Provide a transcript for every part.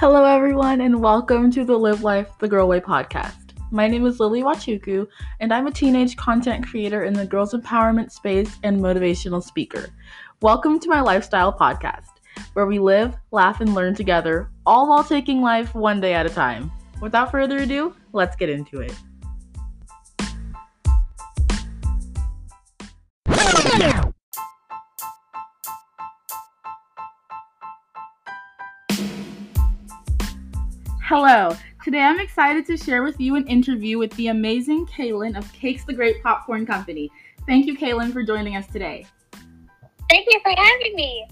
Hello, everyone, and welcome to the Live Life the Girl Way podcast. My name is Lily Wachuku, and I'm a teenage content creator in the girls' empowerment space and motivational speaker. Welcome to my lifestyle podcast, where we live, laugh, and learn together, all while taking life one day at a time. Without further ado, let's get into it. Hello. Today I'm excited to share with you an interview with the amazing Kaylin of Cakes the Great Popcorn Company. Thank you, Kaylin, for joining us today. Thank you for having me.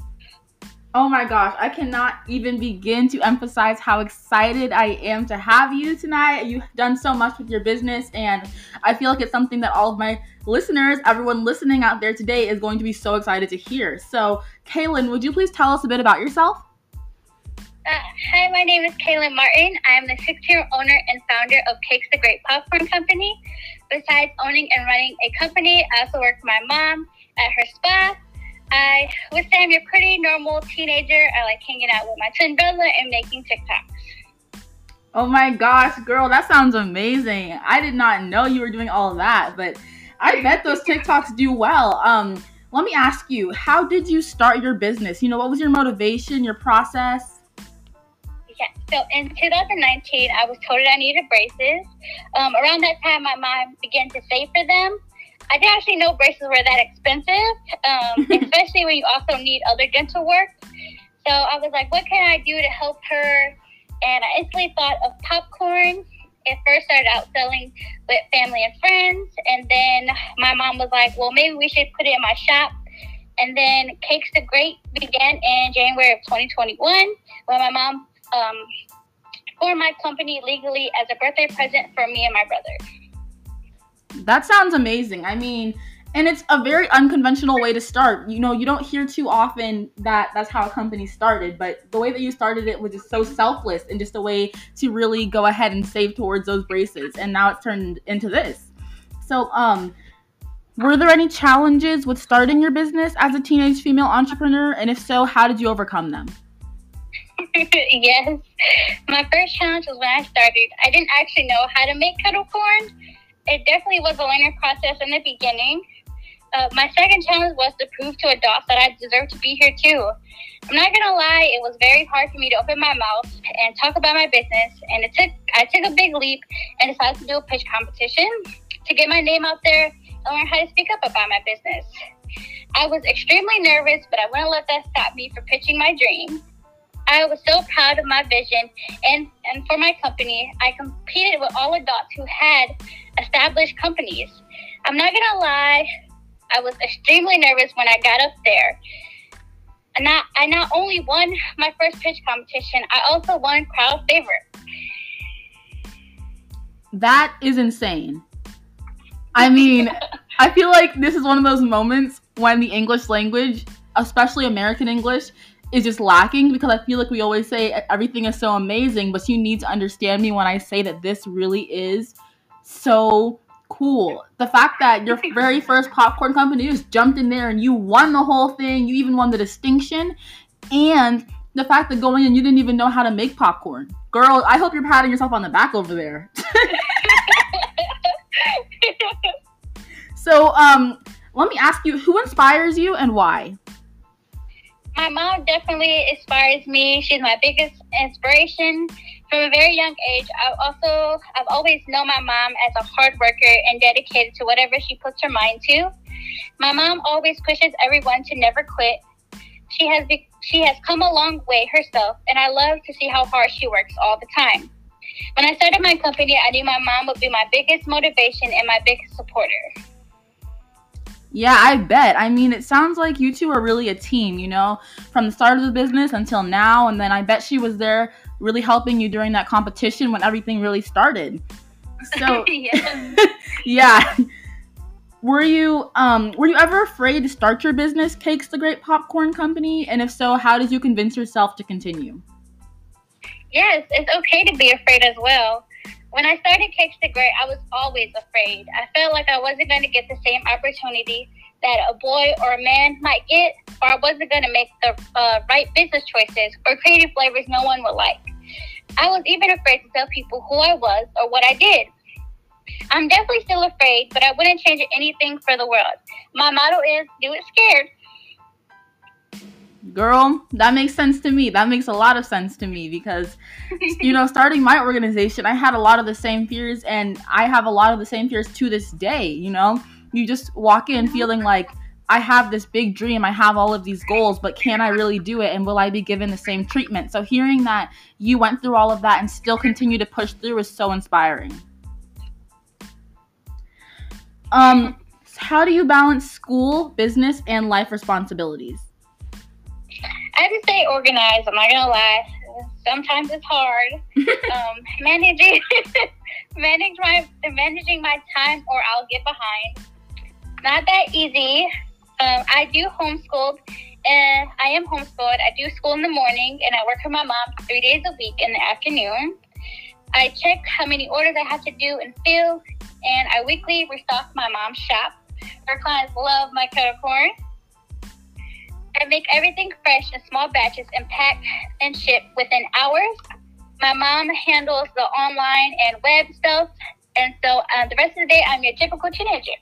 Oh my gosh, I cannot even begin to emphasize how excited I am to have you tonight. You've done so much with your business, and I feel like it's something that all of my listeners, everyone listening out there today, is going to be so excited to hear. So, Kaylin, would you please tell us a bit about yourself? Uh, hi, my name is Kaylin Martin. I am the six-year owner and founder of Cakes the Great Popcorn Company. Besides owning and running a company, I also work for my mom at her spa. I would say I'm a pretty normal teenager. I like hanging out with my twin brother and making TikToks. Oh my gosh, girl, that sounds amazing. I did not know you were doing all of that, but I bet those TikToks do well. Um, let me ask you, how did you start your business? You know, what was your motivation, your process? So in 2019, I was told that I needed braces. Um, around that time, my mom began to save for them. I didn't actually know braces were that expensive, um, especially when you also need other dental work. So I was like, what can I do to help her? And I instantly thought of popcorn. It first started out selling with family and friends. And then my mom was like, well, maybe we should put it in my shop. And then Cakes the Great began in January of 2021 when my mom um, for my company legally as a birthday present for me and my brother. That sounds amazing. I mean, and it's a very unconventional way to start. You know, you don't hear too often that that's how a company started, but the way that you started it was just so selfless and just a way to really go ahead and save towards those braces. And now it's turned into this. So, um, were there any challenges with starting your business as a teenage female entrepreneur? And if so, how did you overcome them? yes. My first challenge was when I started. I didn't actually know how to make kettle corn. It definitely was a learning process in the beginning. Uh, my second challenge was to prove to adults that I deserve to be here too. I'm not gonna lie, it was very hard for me to open my mouth and talk about my business, and it took I took a big leap and decided to do a pitch competition to get my name out there and learn how to speak up about my business. I was extremely nervous, but I wouldn't let that stop me from pitching my dream. I was so proud of my vision and, and for my company, I competed with all adults who had established companies. I'm not gonna lie, I was extremely nervous when I got up there. And I, I not only won my first pitch competition, I also won crowd favorite. That is insane. I mean, I feel like this is one of those moments when the English language, especially American English, is just lacking because I feel like we always say everything is so amazing, but you need to understand me when I say that this really is so cool. The fact that your very first popcorn company just jumped in there and you won the whole thing, you even won the distinction, and the fact that going in you didn't even know how to make popcorn. Girl, I hope you're patting yourself on the back over there. so, um, let me ask you, who inspires you and why? My mom definitely inspires me. She's my biggest inspiration from a very young age. I also I've always known my mom as a hard worker and dedicated to whatever she puts her mind to. My mom always pushes everyone to never quit. She has be, she has come a long way herself, and I love to see how hard she works all the time. When I started my company, I knew my mom would be my biggest motivation and my biggest supporter. Yeah, I bet. I mean, it sounds like you two are really a team, you know, from the start of the business until now. And then I bet she was there really helping you during that competition when everything really started. So, yeah. Were you um were you ever afraid to start your business, Cakes the Great Popcorn Company? And if so, how did you convince yourself to continue? Yes, it's okay to be afraid as well. When I started Cakes the Great, I was always afraid. I felt like I wasn't going to get the same opportunity that a boy or a man might get, or I wasn't going to make the uh, right business choices or creative flavors no one would like. I was even afraid to tell people who I was or what I did. I'm definitely still afraid, but I wouldn't change anything for the world. My motto is do it scared. Girl, that makes sense to me. That makes a lot of sense to me because, you know, starting my organization, I had a lot of the same fears and I have a lot of the same fears to this day. You know, you just walk in feeling like, I have this big dream, I have all of these goals, but can I really do it? And will I be given the same treatment? So, hearing that you went through all of that and still continue to push through is so inspiring. Um, how do you balance school, business, and life responsibilities? I to stay organized. I'm not gonna lie. Sometimes it's hard um, managing manage my managing my time, or I'll get behind. Not that easy. Um, I do homeschooled, and I am homeschooled. I do school in the morning, and I work for my mom three days a week in the afternoon. I check how many orders I have to do and fill, and I weekly restock my mom's shop. Her clients love my kettle corn. I make everything fresh in small batches and pack and ship within hours. My mom handles the online and web stuff, and so uh, the rest of the day, I'm your typical teenager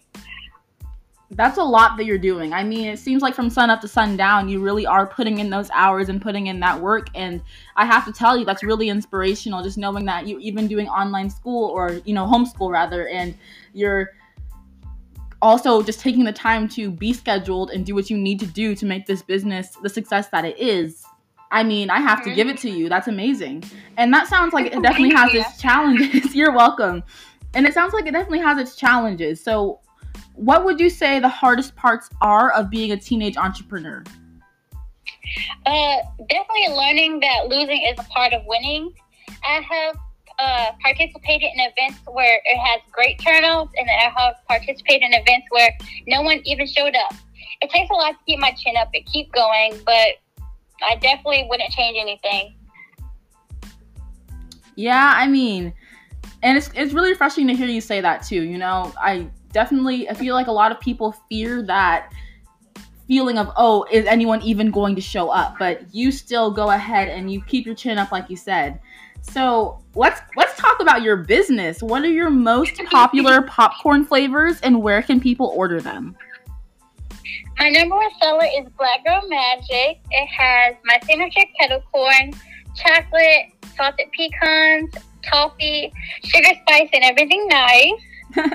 that's a lot that you're doing. I mean, it seems like from sun up to sundown, you really are putting in those hours and putting in that work. And I have to tell you, that's really inspirational. Just knowing that you're even doing online school or you know homeschool rather, and you're also just taking the time to be scheduled and do what you need to do to make this business the success that it is. I mean, I have to give it to you. That's amazing. And that sounds like it definitely has its challenges. You're welcome. And it sounds like it definitely has its challenges. So, what would you say the hardest parts are of being a teenage entrepreneur? Uh, definitely learning that losing is a part of winning. I have uh, participated in events where it has great turnouts, and then I have participated in events where no one even showed up. It takes a lot to keep my chin up and keep going, but I definitely wouldn't change anything. Yeah, I mean, and it's it's really refreshing to hear you say that too. You know, I definitely I feel like a lot of people fear that feeling of oh is anyone even going to show up but you still go ahead and you keep your chin up like you said so let's let's talk about your business. What are your most popular popcorn flavors and where can people order them? My number one seller is black girl magic. It has my signature kettle corn chocolate salted pecans toffee sugar spice and everything nice.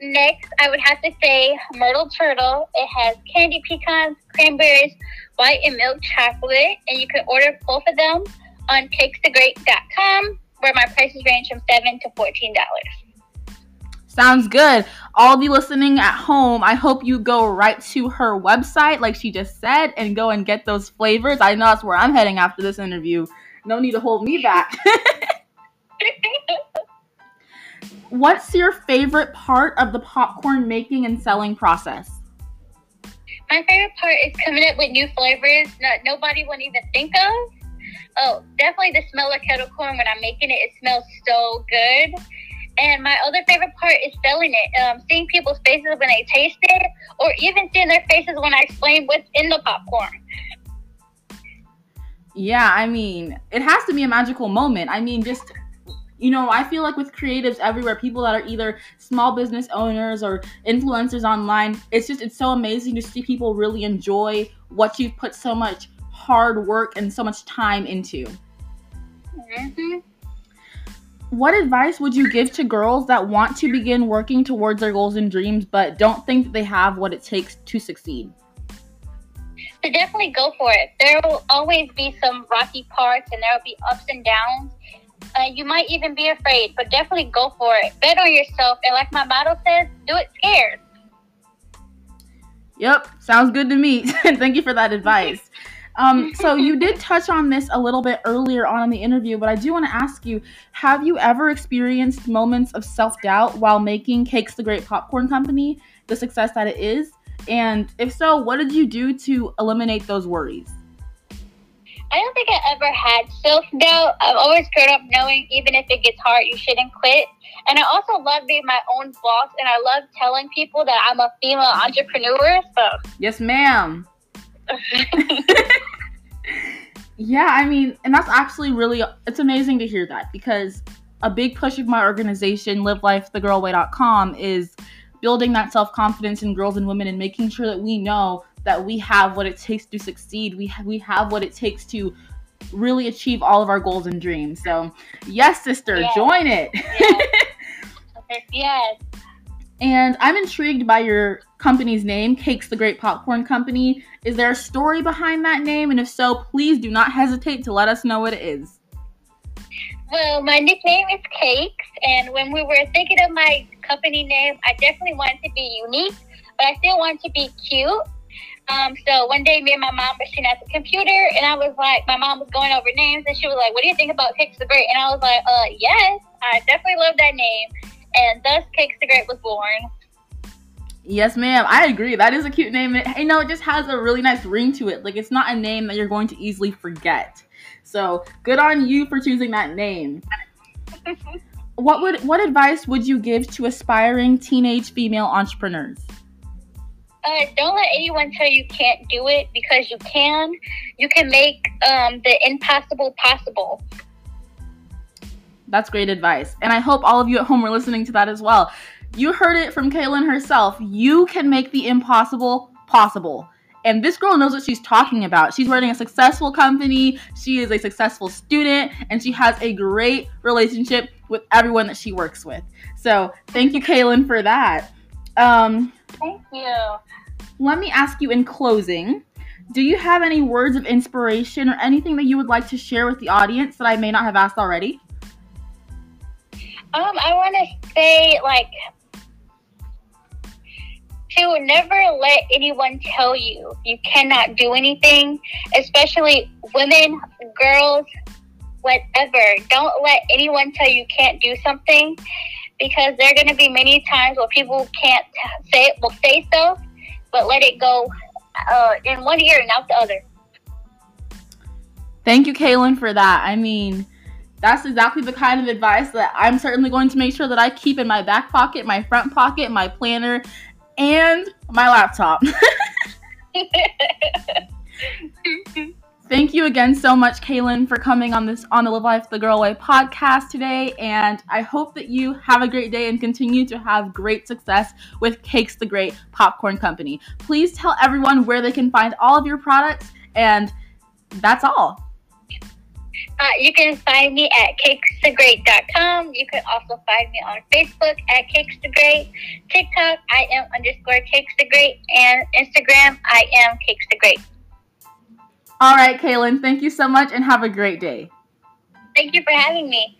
Next, I would have to say Myrtle Turtle. It has candy pecans, cranberries, white and milk chocolate, and you can order both of them on cakesthegreat.com, where my prices range from seven to fourteen dollars. Sounds good. All of you listening at home, I hope you go right to her website, like she just said, and go and get those flavors. I know that's where I'm heading after this interview. No need to hold me back. what's your favorite part of the popcorn making and selling process? My favorite part is coming up with new flavors that nobody would even think of. Oh, definitely the smell of kettle corn when I'm making it. It smells so good. And my other favorite part is selling it, um, seeing people's faces when they taste it, or even seeing their faces when I explain what's in the popcorn. Yeah, I mean, it has to be a magical moment. I mean, just you know, I feel like with creatives everywhere, people that are either small business owners or influencers online, it's just it's so amazing to see people really enjoy what you've put so much hard work and so much time into. Mm-hmm. What advice would you give to girls that want to begin working towards their goals and dreams but don't think that they have what it takes to succeed? To definitely go for it. There will always be some rocky parts and there will be ups and downs uh, you might even be afraid, but definitely go for it. Bet on yourself. And like my motto says, do it scared. Yep, sounds good to me. Thank you for that advice. Um, so you did touch on this a little bit earlier on in the interview, but I do want to ask you: Have you ever experienced moments of self doubt while making Cakes the Great Popcorn Company the success that it is? And if so, what did you do to eliminate those worries? I don't think I ever had self doubt. I've always grown up knowing even if it gets hard, you shouldn't quit. And I also love being my own boss, and I love telling people that I'm a female entrepreneur. So yes, ma'am. Yeah, I mean, and that's actually really it's amazing to hear that because a big push of my organization, livelifethegirlway.com, is building that self-confidence in girls and women and making sure that we know that we have what it takes to succeed. We ha- we have what it takes to really achieve all of our goals and dreams. So, yes, sister, yes. join it. Yes. yes. And I'm intrigued by your company's name, Cakes the Great Popcorn Company. Is there a story behind that name? And if so, please do not hesitate to let us know what it is. Well, my nickname is Cakes, and when we were thinking of my company name, I definitely wanted to be unique, but I still wanted to be cute. Um, so one day, me and my mom were sitting at the computer, and I was like, my mom was going over names, and she was like, "What do you think about Cakes the Great?" And I was like, "Uh, yes, I definitely love that name." And thus, Cakes the Great was born. Yes, ma'am. I agree. That is a cute name. It, you know, it just has a really nice ring to it. Like it's not a name that you're going to easily forget. So good on you for choosing that name. what would what advice would you give to aspiring teenage female entrepreneurs? Uh, don't let anyone tell you can't do it because you can. You can make um, the impossible possible. That's great advice. And I hope all of you at home are listening to that as well. You heard it from Kaylin herself. You can make the impossible possible. And this girl knows what she's talking about. She's running a successful company, she is a successful student, and she has a great relationship with everyone that she works with. So, thank you, Kaylin, for that. Um, thank you. Let me ask you in closing do you have any words of inspiration or anything that you would like to share with the audience that I may not have asked already? Um, I want to say, like, to never let anyone tell you you cannot do anything, especially women, girls, whatever. Don't let anyone tell you can't do something because there are going to be many times where people can't say it, will say so, but let it go uh, in one ear and out the other. Thank you, Kaylin, for that. I mean, that's exactly the kind of advice that I'm certainly going to make sure that I keep in my back pocket, my front pocket, my planner, and my laptop. Thank you again so much, Kaylin, for coming on this on the Live Life the Girl Way podcast today. And I hope that you have a great day and continue to have great success with Cakes the Great Popcorn Company. Please tell everyone where they can find all of your products, and that's all. Uh, you can find me at cakesthegreat.com. You can also find me on Facebook at Cakes the Great, TikTok, I am underscore Cakes the Great, and Instagram, I am Cakes the Great. All right, Kaylin, thank you so much and have a great day. Thank you for having me.